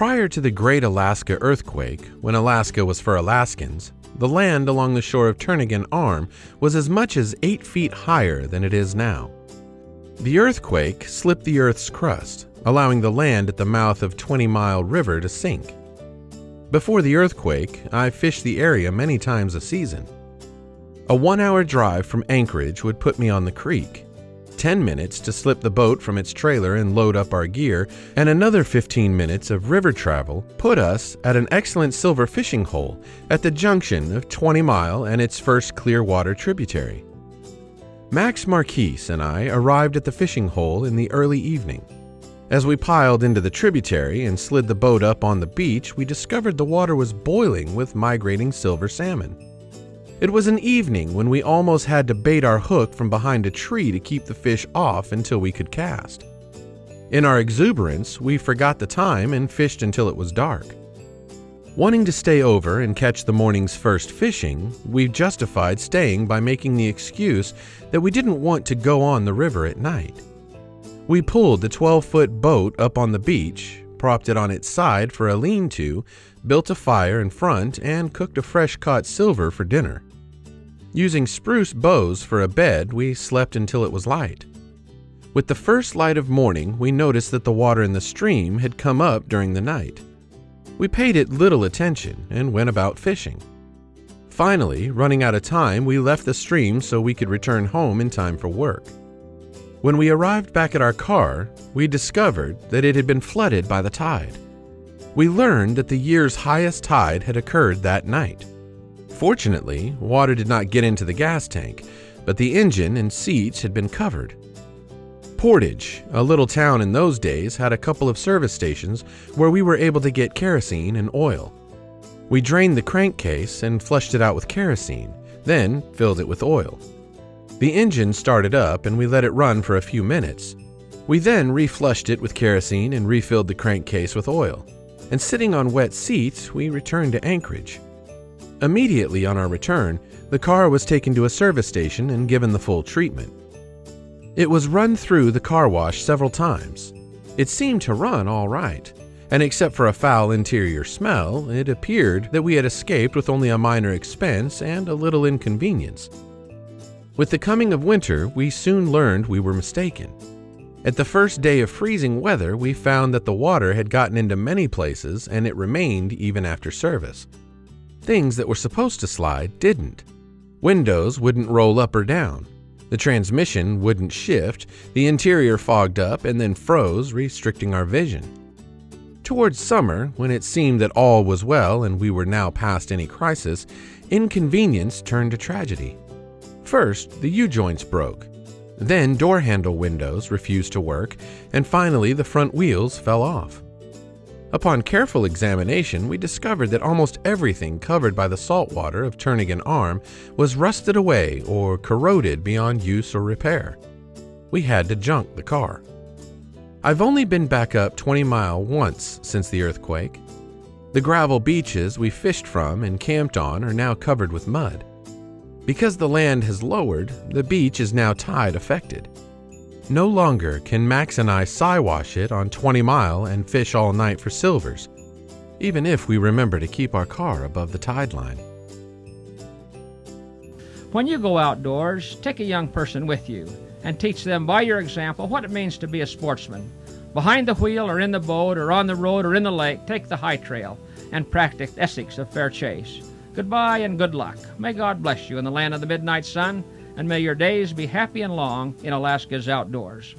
Prior to the Great Alaska Earthquake, when Alaska was for Alaskans, the land along the shore of Turnagain Arm was as much as 8 feet higher than it is now. The earthquake slipped the Earth's crust, allowing the land at the mouth of Twenty Mile River to sink. Before the earthquake, I fished the area many times a season. A one hour drive from Anchorage would put me on the creek, 10 minutes to slip the boat from its trailer and load up our gear, and another 15 minutes of river travel put us at an excellent silver fishing hole at the junction of 20 Mile and its first Clearwater tributary. Max Marquise and I arrived at the fishing hole in the early evening. As we piled into the tributary and slid the boat up on the beach, we discovered the water was boiling with migrating silver salmon. It was an evening when we almost had to bait our hook from behind a tree to keep the fish off until we could cast. In our exuberance, we forgot the time and fished until it was dark. Wanting to stay over and catch the morning's first fishing, we justified staying by making the excuse that we didn't want to go on the river at night. We pulled the 12 foot boat up on the beach, propped it on its side for a lean to, built a fire in front, and cooked a fresh caught silver for dinner. Using spruce boughs for a bed, we slept until it was light. With the first light of morning, we noticed that the water in the stream had come up during the night. We paid it little attention and went about fishing. Finally, running out of time, we left the stream so we could return home in time for work. When we arrived back at our car, we discovered that it had been flooded by the tide. We learned that the year's highest tide had occurred that night. Fortunately, water did not get into the gas tank, but the engine and seats had been covered. Portage, a little town in those days, had a couple of service stations where we were able to get kerosene and oil. We drained the crankcase and flushed it out with kerosene, then filled it with oil. The engine started up and we let it run for a few minutes. We then reflushed it with kerosene and refilled the crankcase with oil. And sitting on wet seats, we returned to Anchorage. Immediately on our return, the car was taken to a service station and given the full treatment. It was run through the car wash several times. It seemed to run all right, and except for a foul interior smell, it appeared that we had escaped with only a minor expense and a little inconvenience. With the coming of winter, we soon learned we were mistaken. At the first day of freezing weather, we found that the water had gotten into many places and it remained even after service. Things that were supposed to slide didn't. Windows wouldn't roll up or down. The transmission wouldn't shift, the interior fogged up and then froze, restricting our vision. Towards summer, when it seemed that all was well and we were now past any crisis, inconvenience turned to tragedy. First, the U joints broke. Then, door handle windows refused to work, and finally, the front wheels fell off. Upon careful examination, we discovered that almost everything covered by the salt water of Turnagain Arm was rusted away or corroded beyond use or repair. We had to junk the car. I've only been back up 20 Mile once since the earthquake. The gravel beaches we fished from and camped on are now covered with mud. Because the land has lowered, the beach is now tide affected. No longer can Max and I Siwash it on 20 Mile and fish all night for silvers, even if we remember to keep our car above the tide line. When you go outdoors, take a young person with you and teach them by your example what it means to be a sportsman. Behind the wheel or in the boat or on the road or in the lake, take the high trail and practice ethics of fair chase. Goodbye and good luck. May God bless you in the land of the midnight sun and may your days be happy and long in Alaska's outdoors.